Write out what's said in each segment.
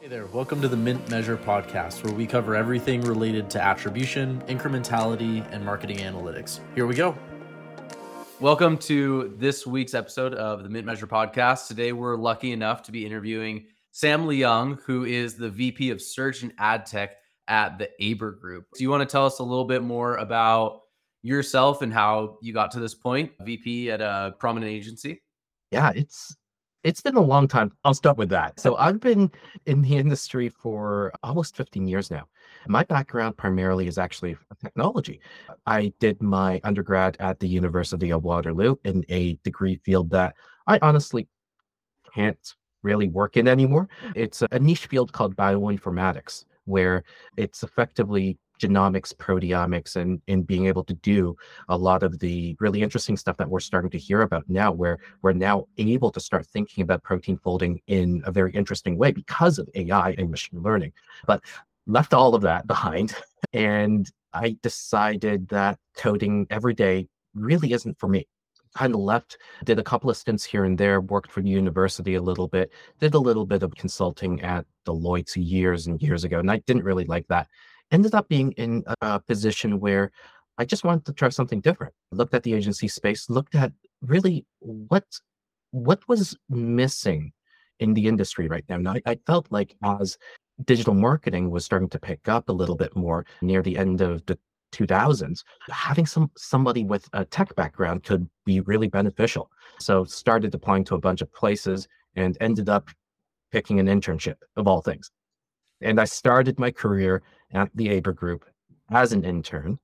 Hey there, welcome to the Mint Measure podcast, where we cover everything related to attribution, incrementality, and marketing analytics. Here we go. Welcome to this week's episode of the Mint Measure podcast. Today, we're lucky enough to be interviewing Sam Leung, who is the VP of Search and Ad Tech at the Aber Group. Do you want to tell us a little bit more about yourself and how you got to this point, VP at a prominent agency? Yeah, it's it's been a long time. I'll start with that. So I've been in the industry for almost 15 years now. My background primarily is actually technology. I did my undergrad at the University of Waterloo in a degree field that I honestly can't really work in anymore. It's a niche field called bioinformatics, where it's effectively genomics, proteomics, and in being able to do a lot of the really interesting stuff that we're starting to hear about now, where we're now able to start thinking about protein folding in a very interesting way because of AI and machine learning. But left all of that behind, and I decided that coding every day really isn't for me kind of left, did a couple of stints here and there, worked for the university a little bit, did a little bit of consulting at Deloitte years and years ago. And I didn't really like that ended up being in a position where I just wanted to try something different. Looked at the agency space, looked at really what what was missing in the industry right now. And I, I felt like as digital marketing was starting to pick up a little bit more near the end of the 2000s having some somebody with a tech background could be really beneficial so started applying to a bunch of places and ended up picking an internship of all things and i started my career at the Aber Group as an intern.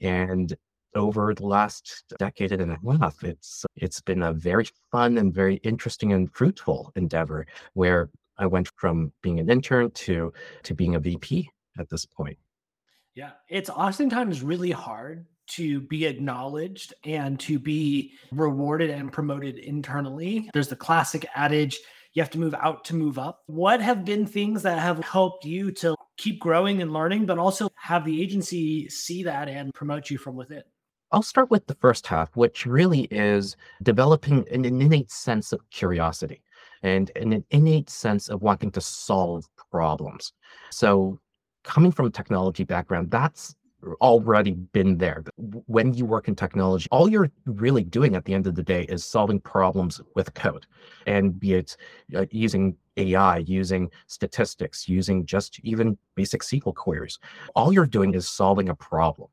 And over the last decade and a half, it's it's been a very fun and very interesting and fruitful endeavor where I went from being an intern to to being a VP at this point. Yeah, it's oftentimes really hard to be acknowledged and to be rewarded and promoted internally. There's the classic adage you have to move out to move up. What have been things that have helped you to keep growing and learning, but also have the agency see that and promote you from within? I'll start with the first half, which really is developing an innate sense of curiosity and an innate sense of wanting to solve problems. So, coming from a technology background, that's already been there. When you work in technology, all you're really doing at the end of the day is solving problems with code, and be it uh, using AI, using statistics, using just even basic SQL queries. All you're doing is solving a problem,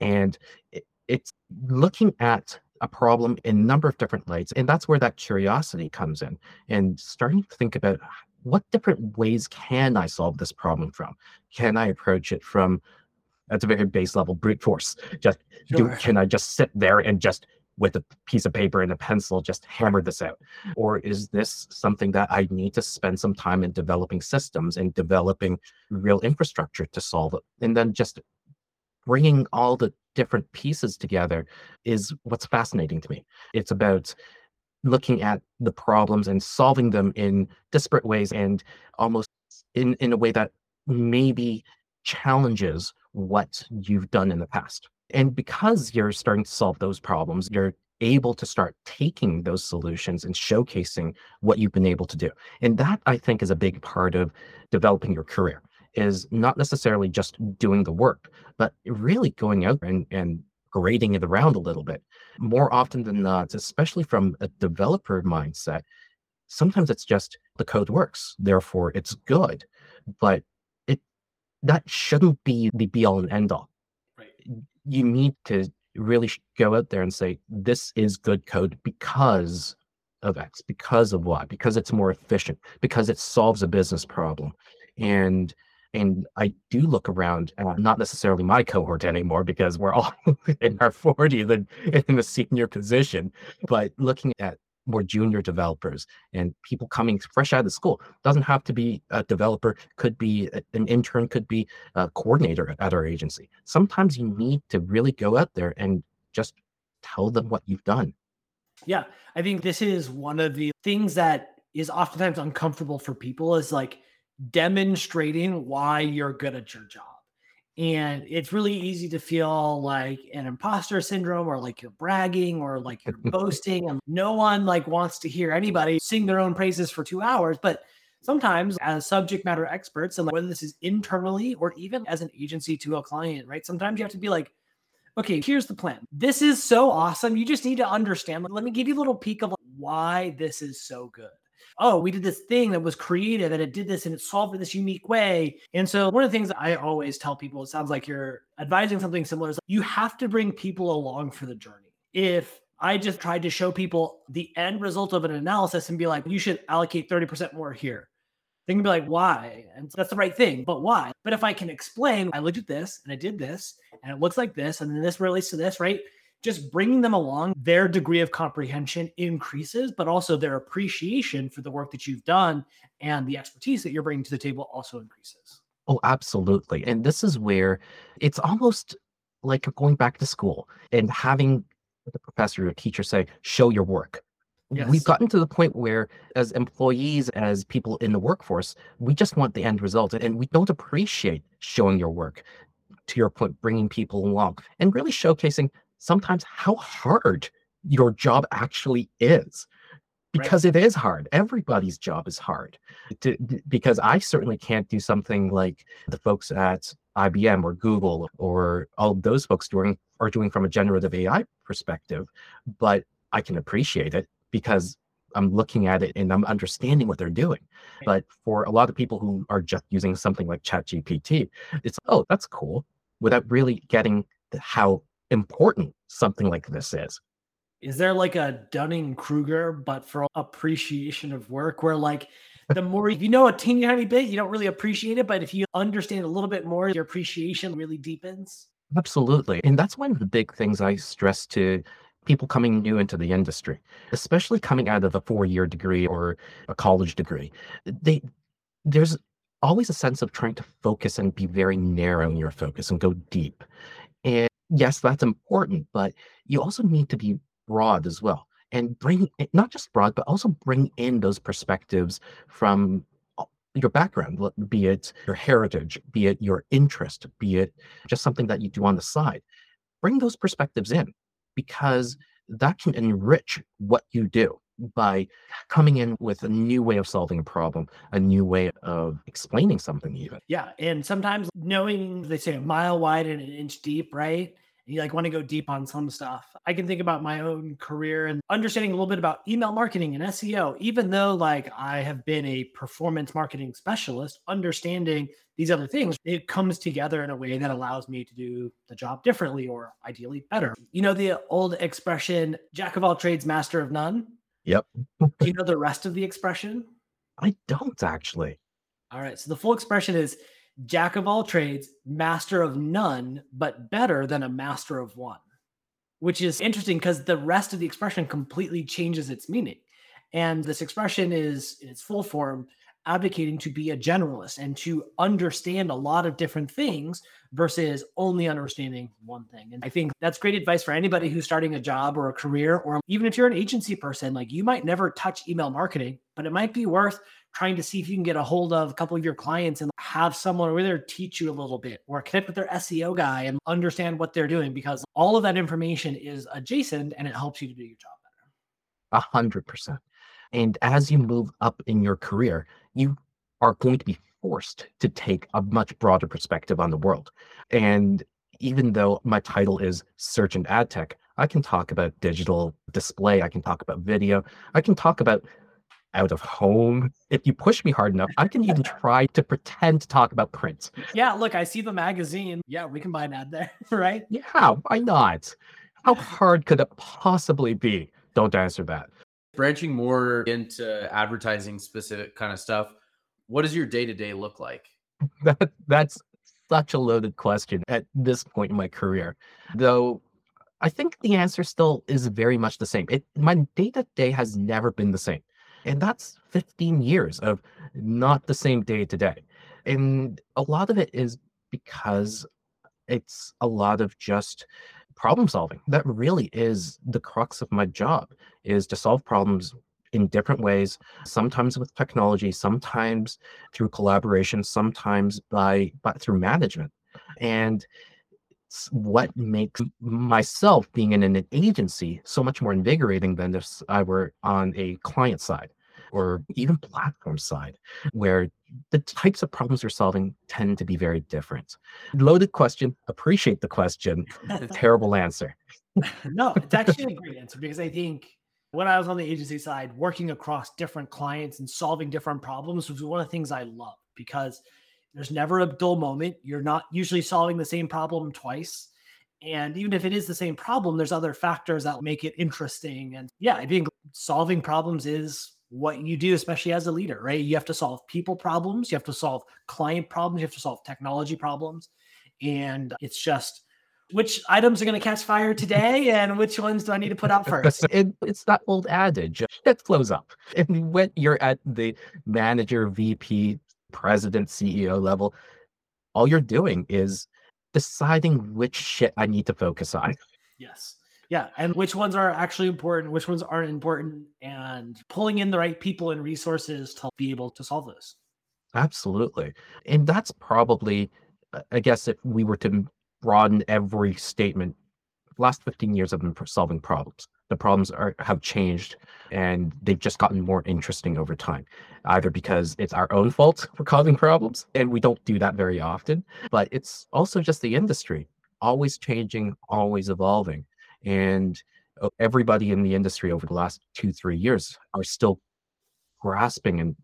and it, it's looking at a problem in a number of different lights, and that's where that curiosity comes in, and starting to think about what different ways can I solve this problem from? Can I approach it from that's a very base level brute force. Just sure. do, can I just sit there and just with a piece of paper and a pencil just hammer this out? Or is this something that I need to spend some time in developing systems and developing real infrastructure to solve it? And then just bringing all the different pieces together is what's fascinating to me. It's about looking at the problems and solving them in disparate ways and almost in, in a way that maybe challenges what you've done in the past. And because you're starting to solve those problems, you're able to start taking those solutions and showcasing what you've been able to do. And that I think is a big part of developing your career is not necessarily just doing the work, but really going out and, and grading it around a little bit. More often than not, especially from a developer mindset, sometimes it's just the code works, therefore it's good. But that shouldn't be the be all and end all. Right. You need to really go out there and say, this is good code because of X, because of Y, because it's more efficient, because it solves a business problem. And and I do look around, uh, not necessarily my cohort anymore, because we're all in our 40s and in a senior position, but looking at more junior developers and people coming fresh out of school. Doesn't have to be a developer, could be an intern, could be a coordinator at our agency. Sometimes you need to really go out there and just tell them what you've done. Yeah, I think this is one of the things that is oftentimes uncomfortable for people is like demonstrating why you're good at your job. And it's really easy to feel like an imposter syndrome or like you're bragging or like you're boasting. And no one like wants to hear anybody sing their own praises for two hours. But sometimes as subject matter experts, and whether this is internally or even as an agency to a client, right? Sometimes you have to be like, okay, here's the plan. This is so awesome. You just need to understand. Let me give you a little peek of why this is so good. Oh, we did this thing that was creative and it did this and it solved in this unique way. And so, one of the things I always tell people, it sounds like you're advising something similar, is you have to bring people along for the journey. If I just tried to show people the end result of an analysis and be like, you should allocate 30% more here. They can be like, why? And that's the right thing, but why? But if I can explain, I looked at this and I did this and it looks like this, and then this relates to this, right? Just bringing them along, their degree of comprehension increases, but also their appreciation for the work that you've done and the expertise that you're bringing to the table also increases. Oh, absolutely. And this is where it's almost like going back to school and having the professor or teacher say, show your work. Yes. We've gotten to the point where, as employees, as people in the workforce, we just want the end result and we don't appreciate showing your work. To your point, bringing people along and really showcasing sometimes how hard your job actually is. Because right. it is hard. Everybody's job is hard. To, because I certainly can't do something like the folks at IBM or Google or all those folks doing are doing from a generative AI perspective, but I can appreciate it because I'm looking at it and I'm understanding what they're doing. But for a lot of people who are just using something like ChatGPT, it's, oh, that's cool, without really getting how important something like this is. Is there like a Dunning Kruger, but for appreciation of work, where like the more if you know a teeny tiny bit, you don't really appreciate it, but if you understand a little bit more, your appreciation really deepens? Absolutely. And that's one of the big things I stress to people coming new into the industry, especially coming out of a four-year degree or a college degree, they there's always a sense of trying to focus and be very narrow in your focus and go deep. Yes, that's important, but you also need to be broad as well and bring not just broad, but also bring in those perspectives from your background, be it your heritage, be it your interest, be it just something that you do on the side. Bring those perspectives in because that can enrich what you do by coming in with a new way of solving a problem, a new way of explaining something, even. Yeah. And sometimes knowing, they say a mile wide and an inch deep, right? you like want to go deep on some stuff. I can think about my own career and understanding a little bit about email marketing and SEO, even though like I have been a performance marketing specialist, understanding these other things, it comes together in a way that allows me to do the job differently or ideally better. You know, the old expression, jack of all trades, master of none. Yep. do you know the rest of the expression? I don't actually. All right. So the full expression is jack of all trades, master of none, but better than a master of one, which is interesting because the rest of the expression completely changes its meaning. And this expression is in its full form advocating to be a generalist and to understand a lot of different things versus only understanding one thing. And I think that's great advice for anybody who's starting a job or a career, or even if you're an agency person, like you might never touch email marketing, but it might be worth trying to see if you can get a hold of a couple of your clients and have someone over there teach you a little bit or connect with their SEO guy and understand what they're doing because all of that information is adjacent and it helps you to do your job better. A hundred percent. And as you move up in your career, you are going to be forced to take a much broader perspective on the world. And even though my title is search and ad tech, I can talk about digital display, I can talk about video, I can talk about out of home. If you push me hard enough, I can even try to pretend to talk about print. Yeah, look, I see the magazine. Yeah, we can buy an ad there, right? Yeah, why not? How hard could it possibly be? Don't answer that. Branching more into advertising specific kind of stuff, what does your day to day look like? That that's such a loaded question at this point in my career. Though I think the answer still is very much the same. It my day to day has never been the same. And that's 15 years of not the same day to day. And a lot of it is because it's a lot of just problem solving. That really is the crux of my job is to solve problems in different ways, sometimes with technology, sometimes through collaboration, sometimes by, by through management. And what makes myself being in an agency so much more invigorating than if I were on a client side. Or even platform side, where the types of problems we're solving tend to be very different. Loaded question, appreciate the question, terrible answer. no, it's actually a great answer because I think when I was on the agency side, working across different clients and solving different problems was one of the things I love because there's never a dull moment. You're not usually solving the same problem twice. And even if it is the same problem, there's other factors that make it interesting. And yeah, I think solving problems is what you do, especially as a leader, right? You have to solve people problems, you have to solve client problems, you have to solve technology problems. And it's just which items are going to catch fire today and which ones do I need to put out first? it, it's that old adage that flows up. And when you're at the manager, VP, president, CEO level, all you're doing is deciding which shit I need to focus on. Yes. Yeah. And which ones are actually important, which ones aren't important, and pulling in the right people and resources to be able to solve this. Absolutely. And that's probably, uh, I guess, if we were to broaden every statement, last 15 years have been solving problems. The problems are have changed and they've just gotten more interesting over time, either because it's our own fault for causing problems, and we don't do that very often, but it's also just the industry always changing, always evolving. And uh, everybody in the industry over the last two, three years are still grasping and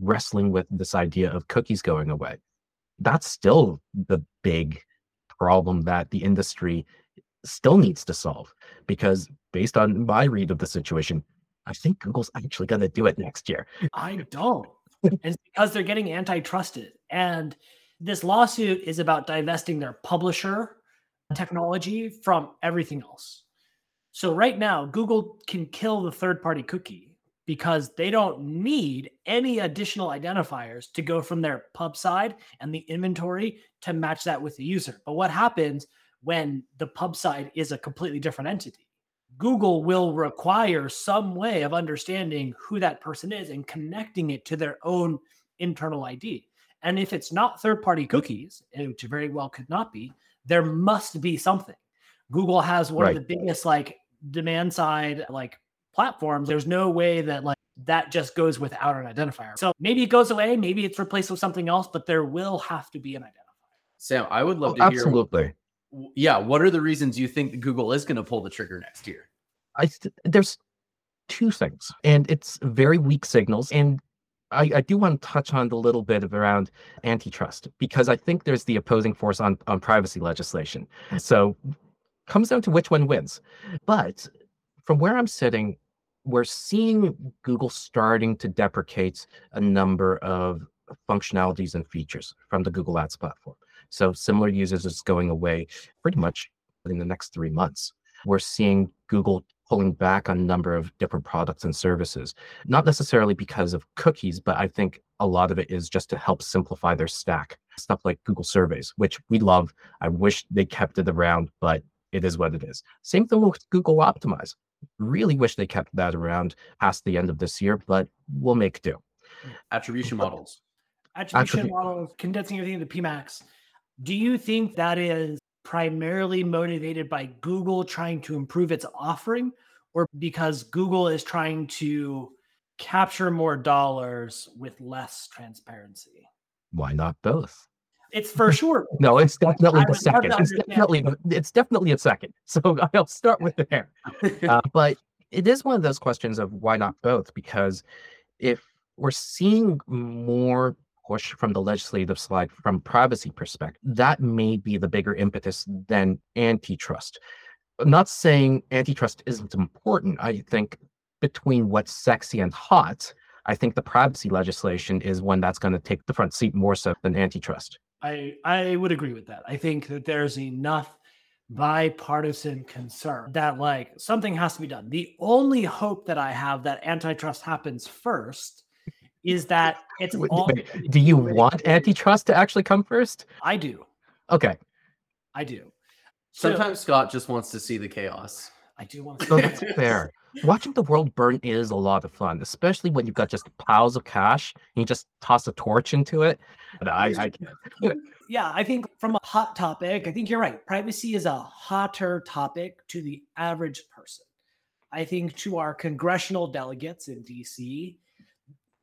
wrestling with this idea of cookies going away. That's still the big problem that the industry still needs to solve because based on my read of the situation I think Google's actually going to do it next year. I don't. it's because they're getting antitrusted. And this lawsuit is about divesting their publisher technology from everything else. So right now, Google can kill the third party cookie because they don't need any additional identifiers to go from their pub side and the inventory to match that with the user. But what happens when the pub side is a completely different entity? Google will require some way of understanding who that person is and connecting it to their own internal ID. And if it's not third party cookies, which very well could not be, there must be something. Google has one right. of the biggest like demand side like platforms. There's no way that like that just goes without an identifier. So maybe it goes away, maybe it's replaced with something else, but there will have to be an identifier. Sam, I would love oh, to hear absolutely yeah, what are the reasons you think Google is going to pull the trigger next year? I th- there's two things, and it's very weak signals. And I, I do want to touch on the little bit of around antitrust because I think there's the opposing force on on privacy legislation. So comes down to which one wins. But from where I'm sitting, we're seeing Google starting to deprecate a number of functionalities and features from the Google Ads platform. So similar users is going away pretty much in the next three months. We're seeing Google pulling back on a number of different products and services, not necessarily because of cookies, but I think a lot of it is just to help simplify their stack. Stuff like Google Surveys, which we love. I wish they kept it around, but it is what it is. Same thing with Google Optimize. Really wish they kept that around past the end of this year, but we'll make do. Attribution models. Attribution Attribu- models, condensing everything into PMAX. Do you think that is primarily motivated by Google trying to improve its offering or because Google is trying to capture more dollars with less transparency? Why not both? It's for sure. no, it's definitely the second. It's definitely it's definitely a second. So I'll start with there. Uh, but it is one of those questions of why not both? Because if we're seeing more push from the legislative side from privacy perspective. That may be the bigger impetus than antitrust. I'm not saying antitrust isn't important. I think between what's sexy and hot, I think the privacy legislation is one that's going to take the front seat more so than antitrust. I I would agree with that. I think that there's enough bipartisan concern that like something has to be done. The only hope that I have that antitrust happens first is that it's all. Do you want antitrust to actually come first? I do. Okay. I do. Sometimes so, Scott just wants to see the chaos. I do want to. So that's fair. Watching the world burn is a lot of fun, especially when you've got just piles of cash and you just toss a torch into it. But I, I yeah, I think from a hot topic, I think you're right. Privacy is a hotter topic to the average person. I think to our congressional delegates in DC,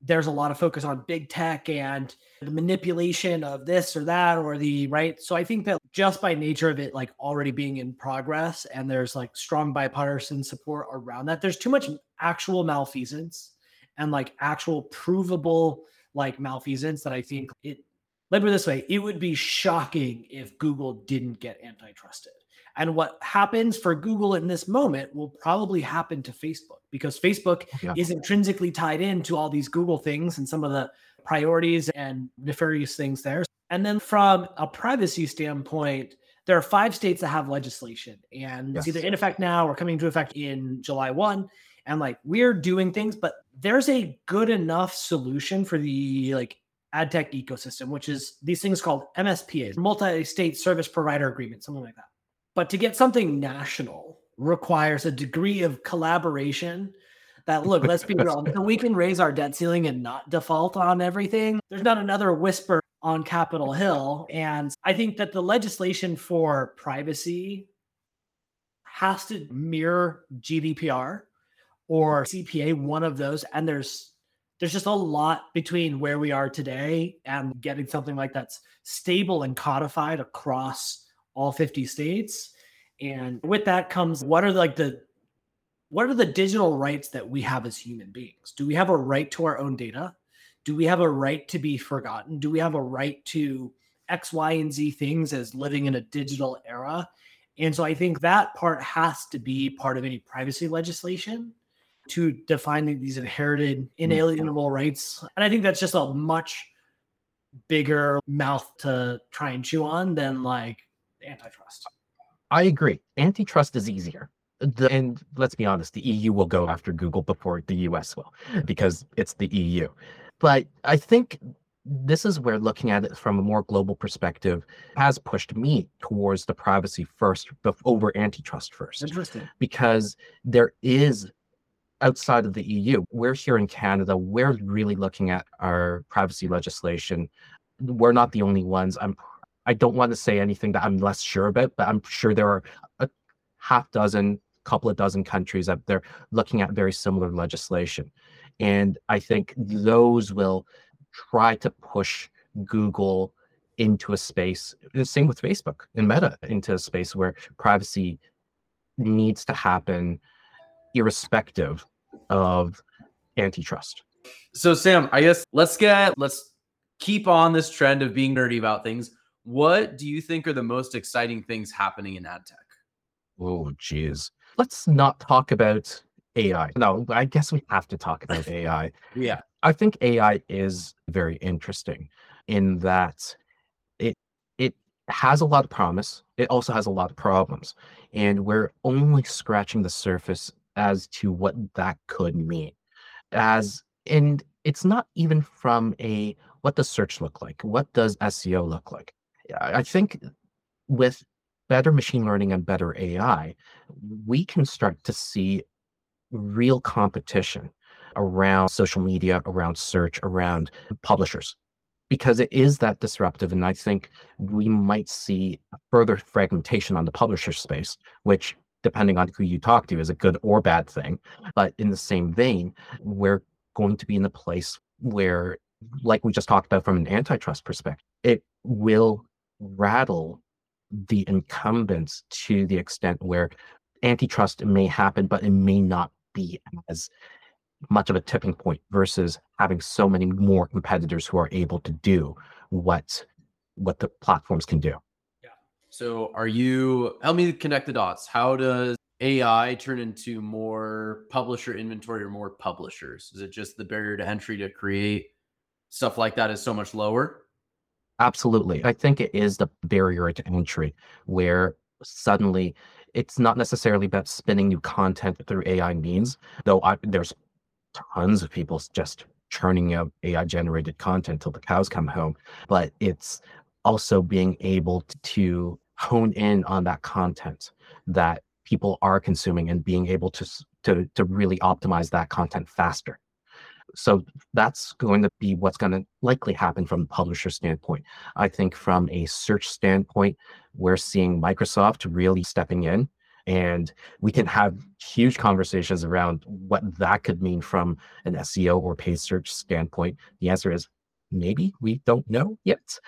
there's a lot of focus on big tech and the manipulation of this or that or the right. So I think that just by nature of it, like already being in progress and there's like strong bipartisan support around that, there's too much actual malfeasance and like actual provable like malfeasance that I think it, let me put it this way, it would be shocking if Google didn't get antitrusted. And what happens for Google in this moment will probably happen to Facebook because Facebook oh, yeah. is intrinsically tied into all these Google things and some of the priorities and nefarious things there. And then from a privacy standpoint, there are five states that have legislation and yes. it's either in effect now or coming into effect in July 1. And like we're doing things, but there's a good enough solution for the like ad tech ecosystem, which is these things called MSPAs, multi-state service provider agreement, something like that. But to get something national requires a degree of collaboration that look, let's be real. we can raise our debt ceiling and not default on everything. There's not another whisper on Capitol Hill. And I think that the legislation for privacy has to mirror GDPR or CPA, one of those. And there's there's just a lot between where we are today and getting something like that's stable and codified across all 50 states. And with that comes what are like the what are the digital rights that we have as human beings? Do we have a right to our own data? Do we have a right to be forgotten? Do we have a right to X, Y, and Z things as living in a digital era? And so I think that part has to be part of any privacy legislation to define these inherited, inalienable rights. And I think that's just a much bigger mouth to try and chew on than like antitrust. I agree. Antitrust is easier the, and let's be honest, the EU will go after Google before the US will because it's the EU. But I think this is where looking at it from a more global perspective has pushed me towards the privacy first over antitrust first. Interesting. Because there is outside of the EU, we're here in Canada, we're really looking at our privacy legislation. We're not the only ones. I'm I don't want to say anything that I'm less sure about, but I'm sure there are a half dozen couple of dozen countries up there looking at very similar legislation. And I think those will try to push Google into a space, the same with Facebook and Meta, into a space where privacy needs to happen irrespective of antitrust. So Sam, I guess let's get let's keep on this trend of being nerdy about things. What do you think are the most exciting things happening in ad tech? Oh, geez let's not talk about AI. No, I guess we have to talk about AI. yeah. I think AI is very interesting in that it it has a lot of promise. It also has a lot of problems. And we're only scratching the surface as to what that could mean. As and it's not even from a what does search look like? What does SEO look like? I think with better machine learning and better AI, we can start to see real competition around social media, around search, around publishers, because it is that disruptive. And I think we might see further fragmentation on the publisher space, which, depending on who you talk to, is a good or bad thing. But in the same vein, we're going to be in a place where, like we just talked about from an antitrust perspective, it will rattle the incumbents to the extent where antitrust may happen, but it may not be as much of a tipping point versus having so many more competitors who are able to do what what the platforms can do. Yeah. So are you help me connect the dots? How does AI turn into more publisher inventory or more publishers? Is it just the barrier to entry to create stuff like that is so much lower? Absolutely. I think it is the barrier to entry where suddenly it's not necessarily about spinning new content through AI means, though I, there's tons of people just churning out AI generated content till the cows come home. But it's also being able to hone in on that content that people are consuming and being able to to to really optimize that content faster so that's going to be what's going to likely happen from the publisher standpoint. I think from a search standpoint, we're seeing Microsoft really stepping in And we can have huge conversations around what that could mean from an SEO or paid search standpoint. The answer is maybe we don't know yet.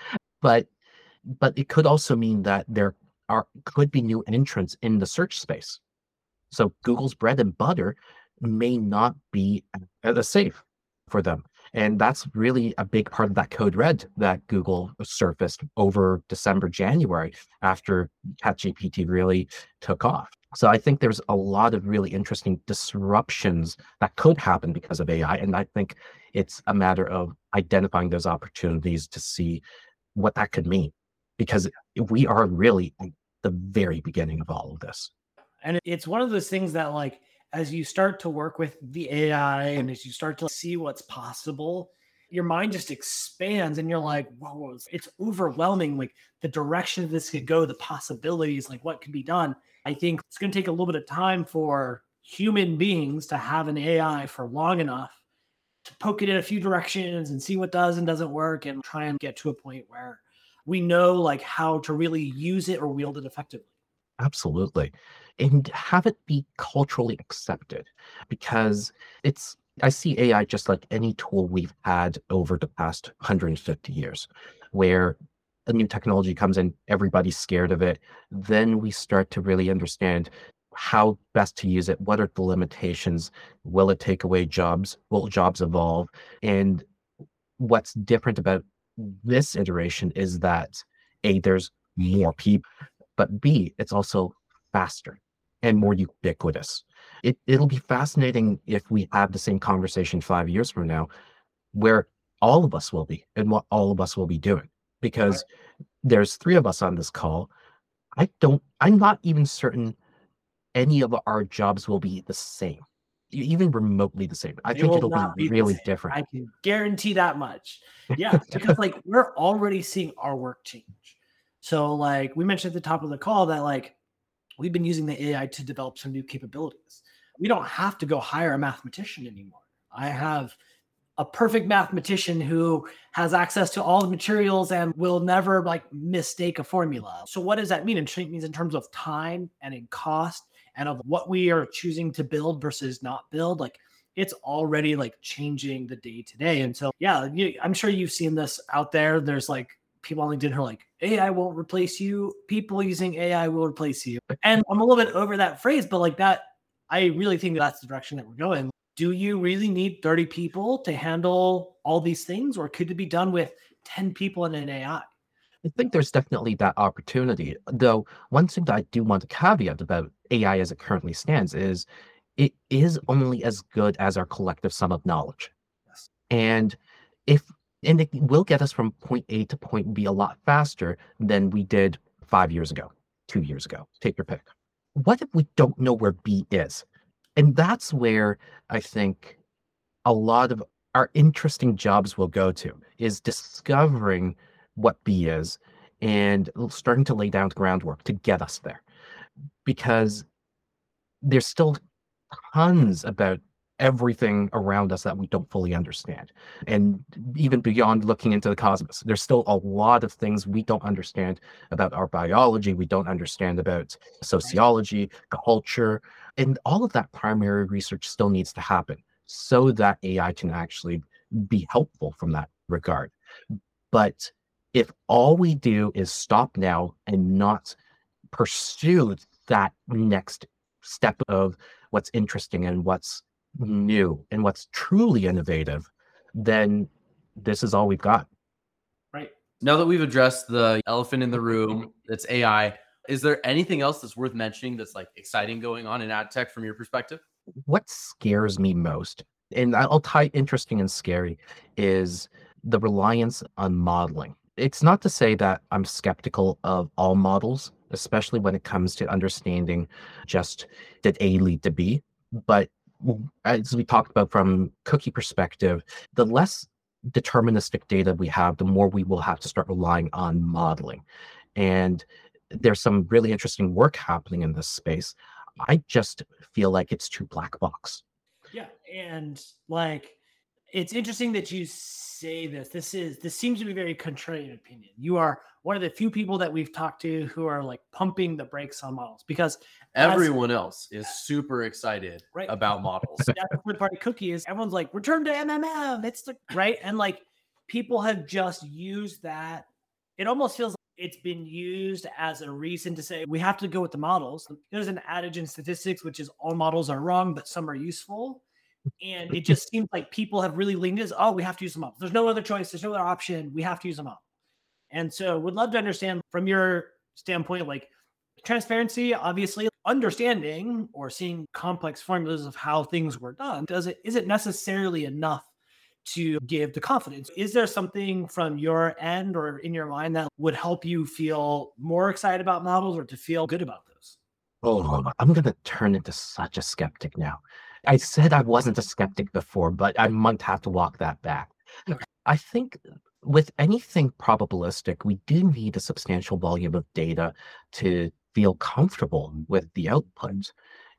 But but it could also mean that there are could be new entrants in the search space. So Google's bread and butter may not be as safe for them. And that's really a big part of that code red that Google surfaced over December, January after ChatGPT really took off. So I think there's a lot of really interesting disruptions that could happen because of AI. And I think it's a matter of identifying those opportunities to see what that could mean. Because we are really at the very beginning of all of this. And it's one of those things that like as you start to work with the AI and as you start to see what's possible, your mind just expands and you're like, whoa, it's overwhelming. Like the direction this could go, the possibilities, like what could be done. I think it's going to take a little bit of time for human beings to have an AI for long enough to poke it in a few directions and see what does and doesn't work and try and get to a point where we know like how to really use it or wield it effectively. Absolutely and have it be culturally accepted because it's I see AI just like any tool we've had over the past 150 years, where a new technology comes in, everybody's scared of it. Then we start to really understand how best to use it. What are the limitations? Will it take away jobs? Will jobs evolve? And what's different about this iteration is that A, there's more people, but B, it's also faster and more ubiquitous. It, it'll be fascinating if we have the same conversation five years from now, where all of us will be and what all of us will be doing. Because there's three of us on this call. I don't, I'm not even certain any of our jobs will be the same, even remotely the same. I They think it'll be be really different. I can guarantee that much. Yeah, because like we're already seeing our work change. So like we mentioned at the top of the call that like we've been using the AI to develop some new capabilities. We don't have to go hire a mathematician anymore. I have a perfect mathematician who has access to all the materials and will never like mistake a formula. So what does that mean? And it means in terms of time and in cost and of what we are choosing to build versus not build. Like it's already like changing the day to day. And so yeah, you, I'm sure you've seen this out there. There's like people on LinkedIn are like, AI won't replace you. People using AI will replace you. And I'm a little bit over that phrase, but like that, I really think that's the direction that we're going. Do you really need 30 people to handle all these things, or could it be done with 10 people and an AI? I think there's definitely that opportunity. Though one thing that I do want to caveat about AI as it currently stands is it is only as good as our collective sum of knowledge. Yes. And if and it will get us from point A to point B a lot faster than we did five years ago, two years ago. Take your pick. What if we don't know where B is? And that's where I think a lot of our interesting jobs will go to is discovering what B is and starting to lay down groundwork to get us there. Because there's still tons about everything around us that we don't fully understand. And even beyond looking into the cosmos, there's still a lot of things we don't understand about our biology, we don't understand about sociology, culture, and all of that primary research still needs to happen so that AI can actually be helpful from that regard. But if all we do is stop now and not pursue that next step of what's interesting and what's new and what's truly innovative, then this is all we've got. Right. Now that we've addressed the elephant in the room, that's AI, is there anything else that's worth mentioning that's like exciting going on in ad tech from your perspective? What scares me most, and I'll tie interesting and scary, is the reliance on modeling. It's not to say that I'm skeptical of all models, especially when it comes to understanding just did A lead to B, but as we talked about from cookie perspective, the less deterministic data we have, the more we will have to start relying on modeling. And there's some really interesting work happening in this space. I just feel like it's too black box. Yeah. And like It's interesting that you say this. This is this seems to be very contrarian opinion. You are one of the few people that we've talked to who are like pumping the brakes on models because everyone as, else is super excited right. about models. That's the part of cookie is everyone's like return to MMM. It's the right and like people have just used that. It almost feels like it's been used as a reason to say we have to go with the models. There's an adage in statistics which is all models are wrong, but some are useful. And it just seems like people have really leaned as oh, we have to use them model. There's no other choice. There's no other option. We have to use them model. And so would love to understand from your standpoint, like transparency, obviously understanding or seeing complex formulas of how things were done. Does it is it necessarily enough to give the confidence? Is there something from your end or in your mind that would help you feel more excited about models or to feel good about those? Oh, I'm going to turn into such a skeptic now. I said I wasn't a skeptic before, but I might have to walk that back. I think with anything probabilistic, we do need a substantial volume of data to feel comfortable with the output.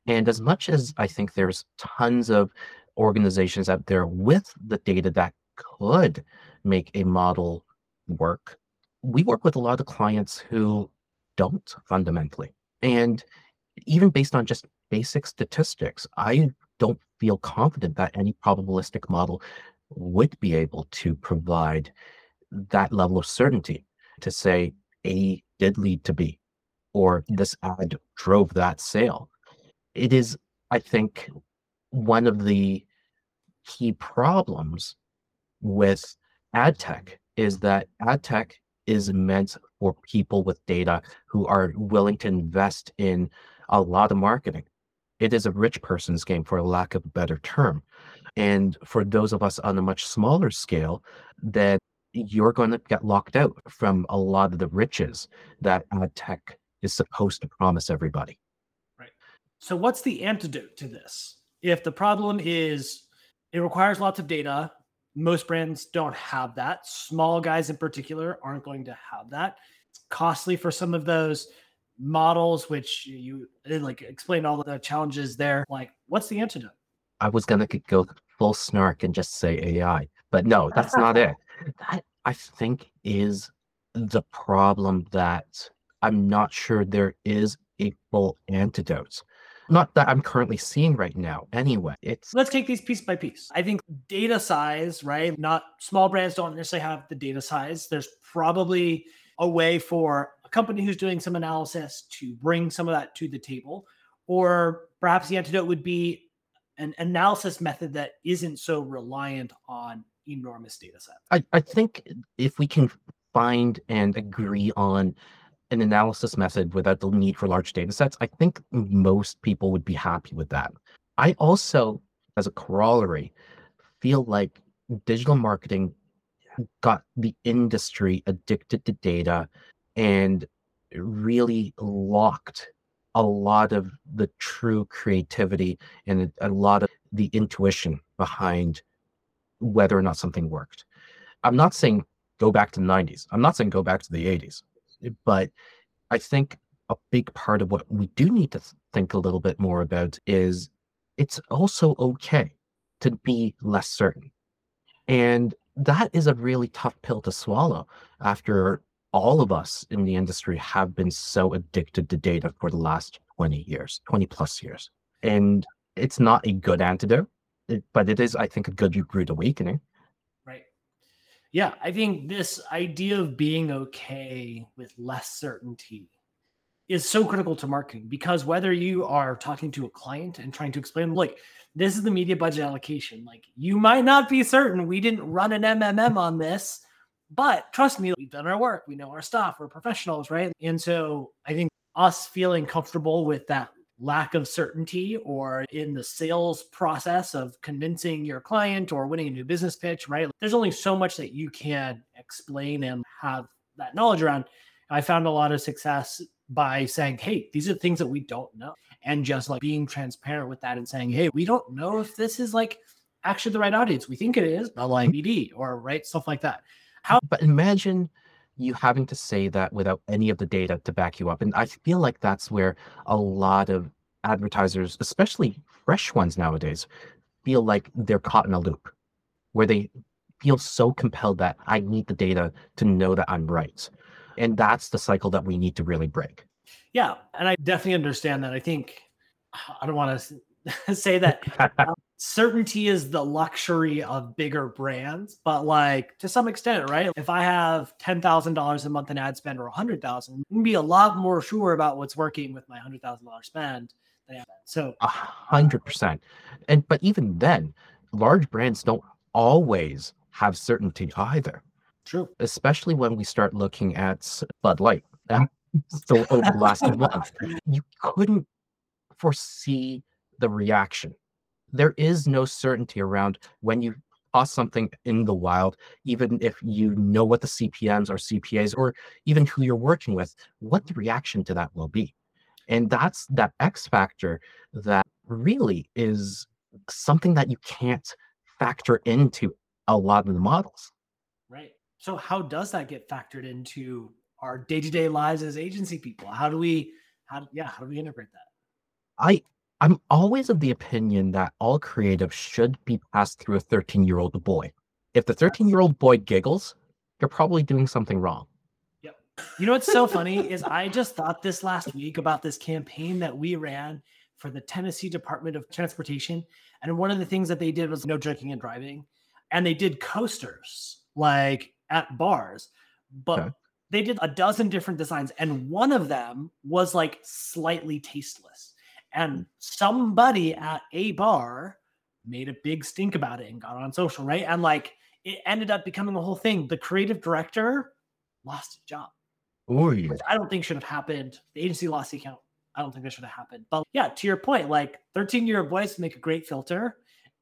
And as much as I think there's tons of organizations out there with the data that could make a model work, we work with a lot of clients who don't fundamentally. And even based on just basic statistics, I don't feel confident that any probabilistic model would be able to provide that level of certainty to say A did lead to B or this ad drove that sale. It is, I think, one of the key problems with ad tech is that ad tech is meant for people with data who are willing to invest in a lot of marketing. It is a rich person's game, for lack of a better term. And for those of us on a much smaller scale, that you're going to get locked out from a lot of the riches that ad tech is supposed to promise everybody. Right. So, what's the antidote to this? If the problem is it requires lots of data, most brands don't have that. Small guys in particular aren't going to have that. It's costly for some of those models, which you like explain all the challenges there. Like, what's the antidote? I was gonna go full snark and just say AI, but no, that's not it. That I think is the problem that I'm not sure there is a full antidote. Not that I'm currently seeing right now, anyway. It's let's take these piece by piece. I think data size, right? Not small brands don't necessarily have the data size. There's probably a way for a company who's doing some analysis to bring some of that to the table. Or perhaps the antidote would be an analysis method that isn't so reliant on enormous data sets. I, I think if we can find and agree on an analysis method without the need for large data sets, I think most people would be happy with that. I also, as a corollary, feel like digital marketing got the industry addicted to data and really locked a lot of the true creativity and a lot of the intuition behind whether or not something worked. I'm not saying go back to the 90s. I'm not saying go back to the 80s. But I think a big part of what we do need to think a little bit more about is it's also okay to be less certain. And that is a really tough pill to swallow after all of us in the industry have been so addicted to data for the last 20 years, 20 plus years. And it's not a good antidote, but it is, I think, a good rude awakening. Right. Yeah. I think this idea of being okay with less certainty is so critical to marketing because whether you are talking to a client and trying to explain, like, this is the media budget allocation, like, you might not be certain we didn't run an MMM on this but trust me, we've done our work. We know our stuff. We're professionals, right? And so I think us feeling comfortable with that lack of certainty or in the sales process of convincing your client or winning a new business pitch, right? There's only so much that you can explain and have that knowledge around. I found a lot of success by saying, hey, these are things that we don't know. And just like being transparent with that and saying, hey, we don't know if this is like actually the right audience. We think it is, but like BD or right, stuff like that. How, but imagine you having to say that without any of the data to back you up. And I feel like that's where a lot of advertisers, especially fresh ones nowadays, feel like they're caught in a loop. where they feel so compelled that I need the data to know that I'm right. And that's the cycle that we need to really break. Yeah. And I definitely understand that. I think, I don't want to say that uh, certainty is the luxury of bigger brands, but like to some extent, right? If I have $10,000 a month in ad spend or a 100,000, I'm be a lot more sure about what's working with my $100,000 spend. So a hundred percent. And, but even then, large brands don't always have certainty either. True. Especially when we start looking at Bud Light. so over the last month, you couldn't foresee the reaction. There is no certainty around when you toss something in the wild, even if you know what the CPMs or CPAs or even who you're working with, what the reaction to that will be. And that's that X factor that really is something that you can't factor into a lot of the models. Right. So how does that get factored into our day-to-day lives as agency people? How do we how yeah, how do we integrate that? I I'm always of the opinion that all creative should be passed through a 13-year-old boy. If the 13-year-old boy giggles, you're probably doing something wrong. Yep. You know what's so funny is I just thought this last week about this campaign that we ran for the Tennessee Department of Transportation. And one of the things that they did was no drinking and driving and they did coasters like at bars, but okay. they did a dozen different designs, and one of them was like slightly tasteless. And somebody at a bar made a big stink about it and got on social, right? And like it ended up becoming a whole thing. The creative director lost his job. Oy. Which I don't think should have happened. The agency lost the account. I don't think that should have happened. But yeah, to your point, like 13 year boys make a great filter.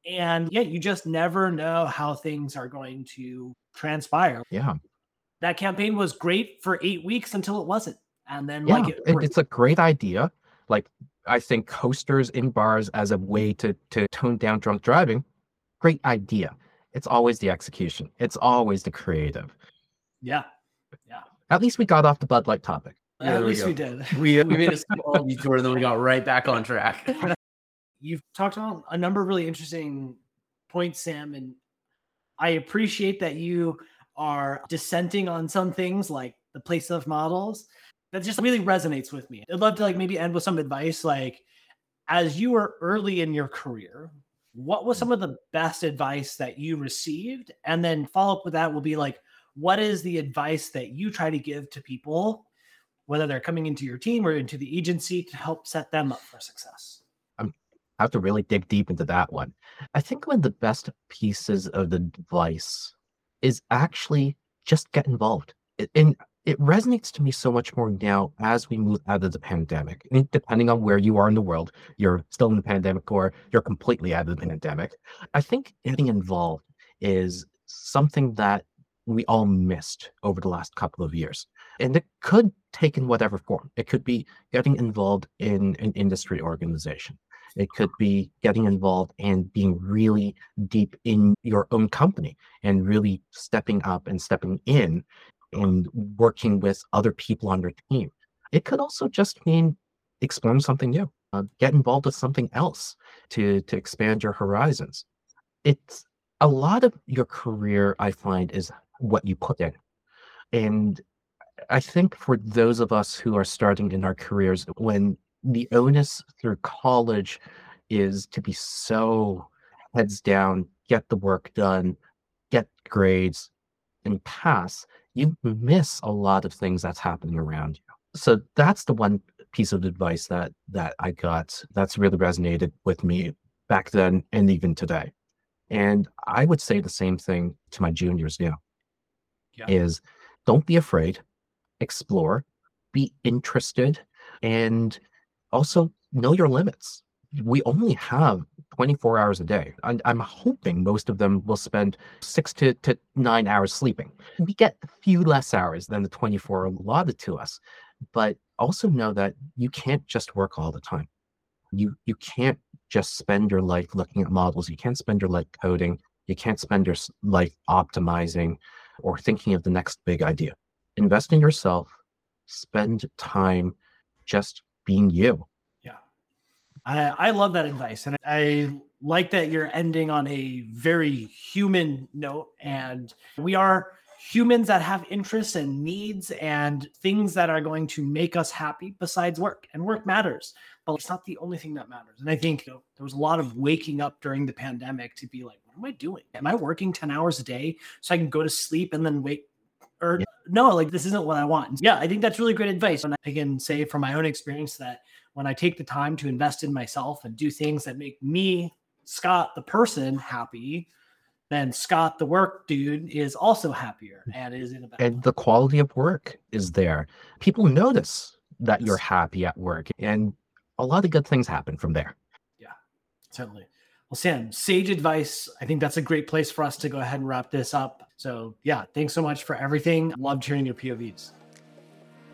And yeah, you just never know how things are going to transpire. Yeah. That campaign was great for eight weeks until it wasn't. And then, yeah, like, it, it's a great idea. Like, I think coasters in bars as a way to, to tone down drunk driving, great idea. It's always the execution, it's always the creative. Yeah. Yeah. At least we got off the Bud Light topic. Yeah, at least we, we did. We, we made a small detour and then we got right back on track you've talked about a number of really interesting points, Sam, and I appreciate that you are dissenting on some things like the place of models. That just really resonates with me. I'd love to like maybe end with some advice, like as you were early in your career, what was some of the best advice that you received? And then follow up with that will be like, what is the advice that you try to give to people, whether they're coming into your team or into the agency to help set them up for success? I'm have to really dig deep into that one. I think one of the best pieces of the advice is actually just get involved. And it resonates to me so much more now as we move out of the pandemic. And depending on where you are in the world, you're still in the pandemic or you're completely out of the pandemic. I think getting involved is something that we all missed over the last couple of years. And it could take in whatever form. It could be getting involved in an industry organization. It could be getting involved and being really deep in your own company and really stepping up and stepping in and working with other people on your team. It could also just mean exploring something new, uh, get involved with something else to, to expand your horizons. It's a lot of your career, I find, is what you put in. And I think for those of us who are starting in our careers, when the onus through college is to be so heads down, get the work done, get grades, and pass, you miss a lot of things that's happening around you. So that's the one piece of advice that that I got that's really resonated with me back then and even today. And I would say the same thing to my juniors now. Yeah. Is don't be afraid, explore, be interested, and also know your limits. We only have 24 hours a day. And I'm hoping most of them will spend six to, to nine hours sleeping. We get a few less hours than the 24 allotted to us. But also know that you can't just work all the time. You you can't just spend your life looking at models. You can't spend your life coding. You can't spend your life optimizing or thinking of the next big idea. Invest in yourself. Spend time just being you. I, I love that advice. And I like that you're ending on a very human note. And we are humans that have interests and needs and things that are going to make us happy besides work. And work matters, but it's not the only thing that matters. And I think you know, there was a lot of waking up during the pandemic to be like, what am I doing? Am I working 10 hours a day so I can go to sleep and then wake? Or yeah. no, like this isn't what I want. Yeah, I think that's really great advice. And I can say from my own experience that when I take the time to invest in myself and do things that make me, Scott, the person, happy, then Scott, the work dude, is also happier mm. and is in a better. And the quality of work is there. People notice that you're happy at work, and a lot of good things happen from there. Yeah, certainly. Well, Sam, sage advice. I think that's a great place for us to go ahead and wrap this up. So, yeah, thanks so much for everything. Loved hearing your POVs.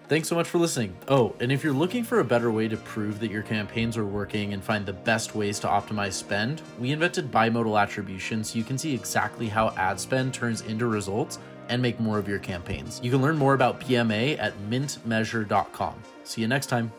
Thanks so much for listening. Oh, and if you're looking for a better way to prove that your campaigns are working and find the best ways to optimize spend, we invented bimodal attribution so you can see exactly how ad spend turns into results and make more of your campaigns. You can learn more about BMA at mintmeasure.com. See you next time.